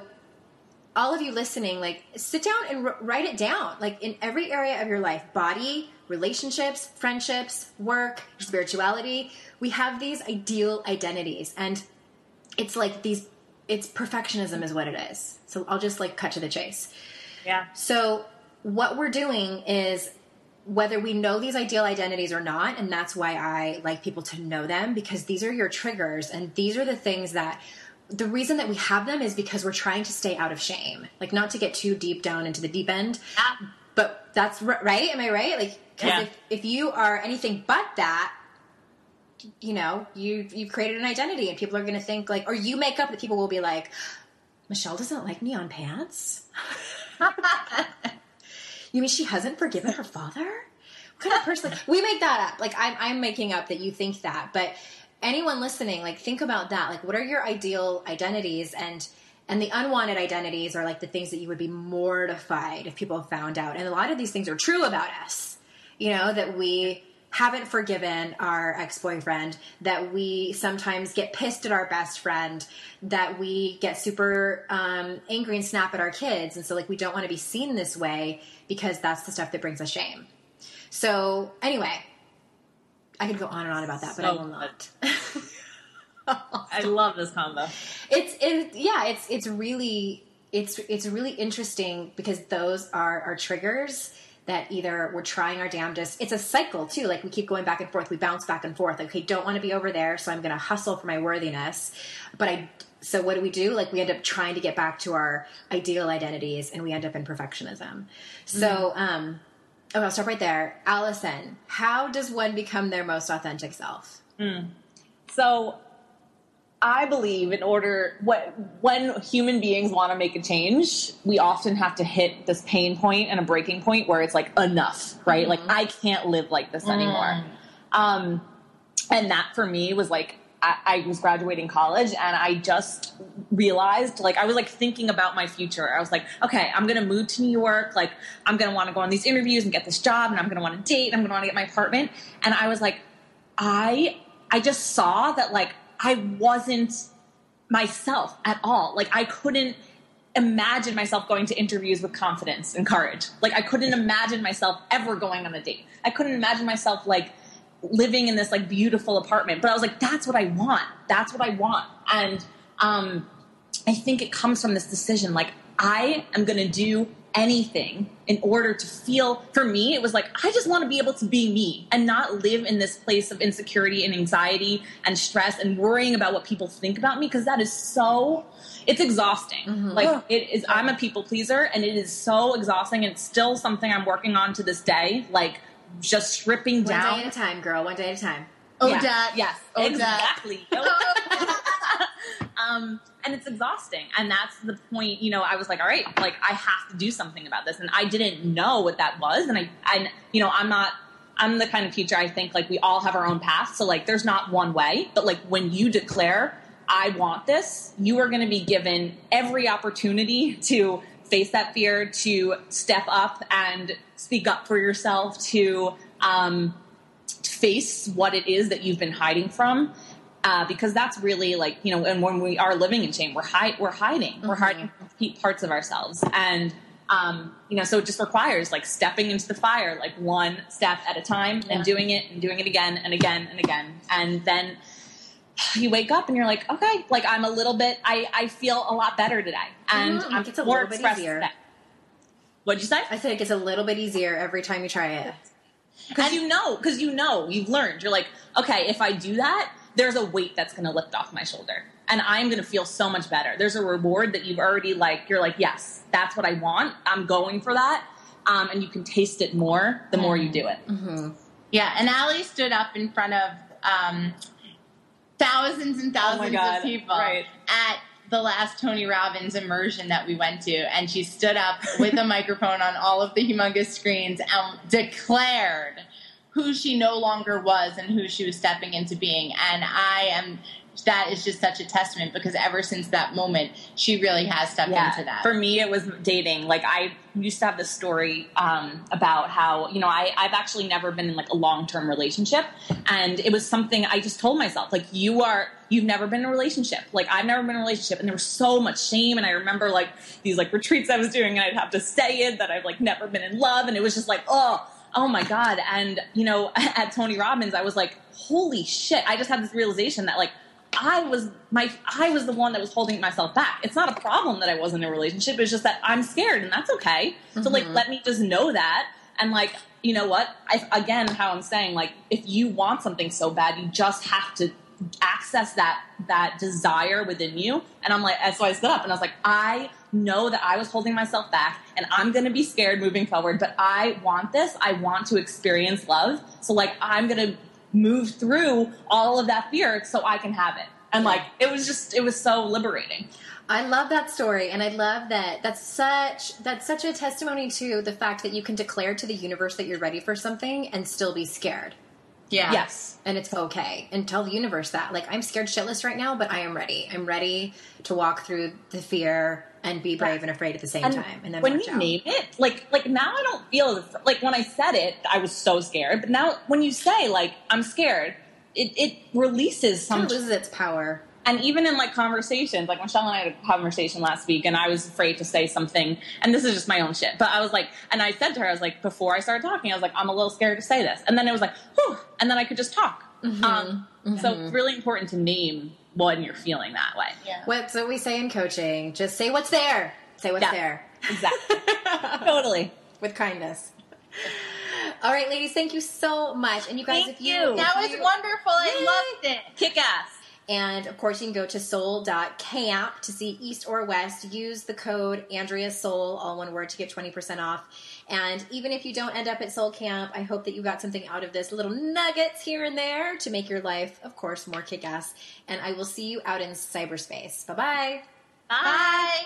[SPEAKER 1] all of you listening, like sit down and r- write it down. Like in every area of your life, body, relationships, friendships, work, spirituality, we have these ideal identities, and it's like these. It's perfectionism, is what it is. So I'll just like cut to the chase.
[SPEAKER 4] Yeah.
[SPEAKER 1] So, what we're doing is whether we know these ideal identities or not, and that's why I like people to know them because these are your triggers and these are the things that the reason that we have them is because we're trying to stay out of shame, like not to get too deep down into the deep end. Yeah. But that's right. Am I right? Like, because
[SPEAKER 4] Yeah.
[SPEAKER 1] if, if you are anything but that, you know, you you've created an identity, and people are going to think like, or you make up that people will be like, Michelle doesn't like neon pants. you mean she hasn't forgiven her father? What kind of person? we make that up. Like I'm, I'm making up that you think that, but anyone listening, like think about that. Like, what are your ideal identities and and the unwanted identities are like the things that you would be mortified if people found out. And a lot of these things are true about us. You know that we haven't forgiven our ex-boyfriend that we sometimes get pissed at our best friend that we get super um, angry and snap at our kids and so like we don't want to be seen this way because that's the stuff that brings us shame so anyway i could go on and on about that but i will not
[SPEAKER 4] I love this combo.
[SPEAKER 1] it's it, yeah it's it's really it's it's really interesting because those are our triggers that either we're trying our damnedest. It's a cycle too. Like we keep going back and forth. We bounce back and forth. Like okay don't want to be over there so i'm going to hustle for my worthiness. But i so what do we do? Like we end up trying to get back to our ideal identities and we end up in perfectionism. So um oh i'll stop right there. Alison how does one become their most authentic self?
[SPEAKER 4] So I believe in order what when human beings want to make a change, we often have to hit this pain point and a breaking point where it's like enough, right? Like I can't live like this anymore. Um, and that for me was like I, I was graduating college and I just realized like I was like thinking about my future. I was like, okay, I'm gonna move to New York. Like I'm gonna want to go on these interviews and get this job, and I'm gonna want to date. And I'm gonna want to get my apartment. And I was like, I I just saw that like I wasn't myself at all. Like I couldn't imagine myself going to interviews with confidence and courage. Like I couldn't imagine myself ever going on a date. I couldn't imagine myself like living in this like beautiful apartment. But I was like, that's what I want. That's what I want. And um, I think it comes from this decision. Like I am going to do anything in order to feel. For me, it was like I just want to be able to be me and not live in this place of insecurity and anxiety and stress and worrying about what people think about me because that is so. It's exhausting. Mm-hmm. Like it is. I'm a people pleaser, and it is so exhausting. And it's still something I'm working on to this day. Like just stripping down One
[SPEAKER 1] day at a time, girl. One day at a time.
[SPEAKER 3] Oh,
[SPEAKER 4] Yeah.
[SPEAKER 3] dad.
[SPEAKER 4] Yes,
[SPEAKER 3] Oh,
[SPEAKER 4] exactly. um, and it's exhausting. And that's the point, you know, I was like, all right, like I have to do something about this. And I didn't know what that was. And I, I you know, I'm not, I'm the kind of teacher I think like we all have our own path. So like there's not one way, but like when you declare, I want this, you are going to be given every opportunity to face that fear, to step up and speak up for yourself, to, um, face what it is that you've been hiding from uh, because that's really like you know and when we are living in shame we're hide we're hiding. We're hiding parts of ourselves. And um, you know so it just requires like stepping into the fire like one step at a time and doing it and doing it again and again and again. And then you wake up and you're like okay like i'm a little bit i, I feel a lot better today. And
[SPEAKER 1] Mhm,
[SPEAKER 4] i'm
[SPEAKER 1] it gets a
[SPEAKER 4] more
[SPEAKER 1] little bit easier.
[SPEAKER 4] today. what'd you say?
[SPEAKER 1] I said it gets a little bit easier every time you try it.
[SPEAKER 4] because you know because you know you've learned. You're like okay if i do that there's a weight that's going to lift off my shoulder and i'm going to feel so much better. There's a reward that you've already like you're like yes that's what i want. I'm going for that. Um, and you can taste it more the more you do it.
[SPEAKER 3] Yeah, and Allie stood up in front of um, thousands and thousands
[SPEAKER 4] Oh God,
[SPEAKER 3] of people
[SPEAKER 4] right.
[SPEAKER 3] at the last Tony Robbins immersion that we went to, and she stood up with a microphone on all of the humongous screens and declared who she no longer was and who she was stepping into being. And I am. That is just such a testament because ever since that moment, she really has stepped into that.
[SPEAKER 4] For me, it was dating. Like I used to have this story um, about how you know I, I've actually never been in like a long term relationship, and it was something I just told myself like you are you've never been in a relationship. Like I've never been in a relationship, and there was so much shame. And I remember like these like retreats I was doing, and I'd have to say it that I've like never been in love, and it was just like oh oh my god. And you know at Tony Robbins, I was like holy shit. I just had this realization that like I was my I was the one that was holding myself back. It's not a problem that I wasn't in a relationship. It's just that I'm scared, and that's okay. So like, mm-hmm. let me just know that, and like, you know what? I, again, how I'm saying, like, if you want something so bad, you just have to access that that desire within you. And I'm like, and so I stood up and I was like, I know that I was holding myself back, and I'm going to be scared moving forward. But I want this. I want to experience love. So like, I'm going to move through all of that fear so I can have it. And like it was just it was so liberating.
[SPEAKER 1] I love that story, and I love that. That's such that's such a testimony to the fact that you can declare to the universe that you're ready for something and still be scared,
[SPEAKER 3] yeah.
[SPEAKER 4] Yes.
[SPEAKER 1] and it's okay. And tell the universe that, like, I'm scared shitless right now, but I am ready. I'm ready to walk through the fear and be brave and afraid at the same
[SPEAKER 4] And
[SPEAKER 1] time. And then
[SPEAKER 4] when you
[SPEAKER 1] out.
[SPEAKER 4] name it, like like now I don't feel like when I said it, I was so scared. But now when you say like I'm scared, it, it releases some it
[SPEAKER 1] loses its power.
[SPEAKER 4] and even in like conversations, like Michelle and I had a conversation last week, and I was afraid to say something, and this is just my own shit. But I was like, and I said to her, I was like, before I started talking, I was like, I'm a little scared to say this, and then it was like, whew, and then I could just talk. Um, So it's really important to name when you're feeling that way.
[SPEAKER 3] Yeah.
[SPEAKER 1] What's what we say in coaching? Just say what's there. Say what's
[SPEAKER 4] Yeah.
[SPEAKER 1] there
[SPEAKER 4] Exactly. totally.
[SPEAKER 1] with kindness. All right, ladies, thank you so much. And you guys,
[SPEAKER 4] Thank
[SPEAKER 1] if you,
[SPEAKER 4] you.
[SPEAKER 3] That was
[SPEAKER 1] you-
[SPEAKER 3] wonderful. I loved it.
[SPEAKER 4] Kick ass.
[SPEAKER 1] And of course, you can go to soul.camp to see East or West. Use the code Andrea Soul, all one word, to get 20% off. And even if you don't end up at Soul Camp, I hope that you got something out of this little nuggets here and there to make your life, of course, more kick ass. And I will see you out in cyberspace. Bye-bye.
[SPEAKER 3] Bye.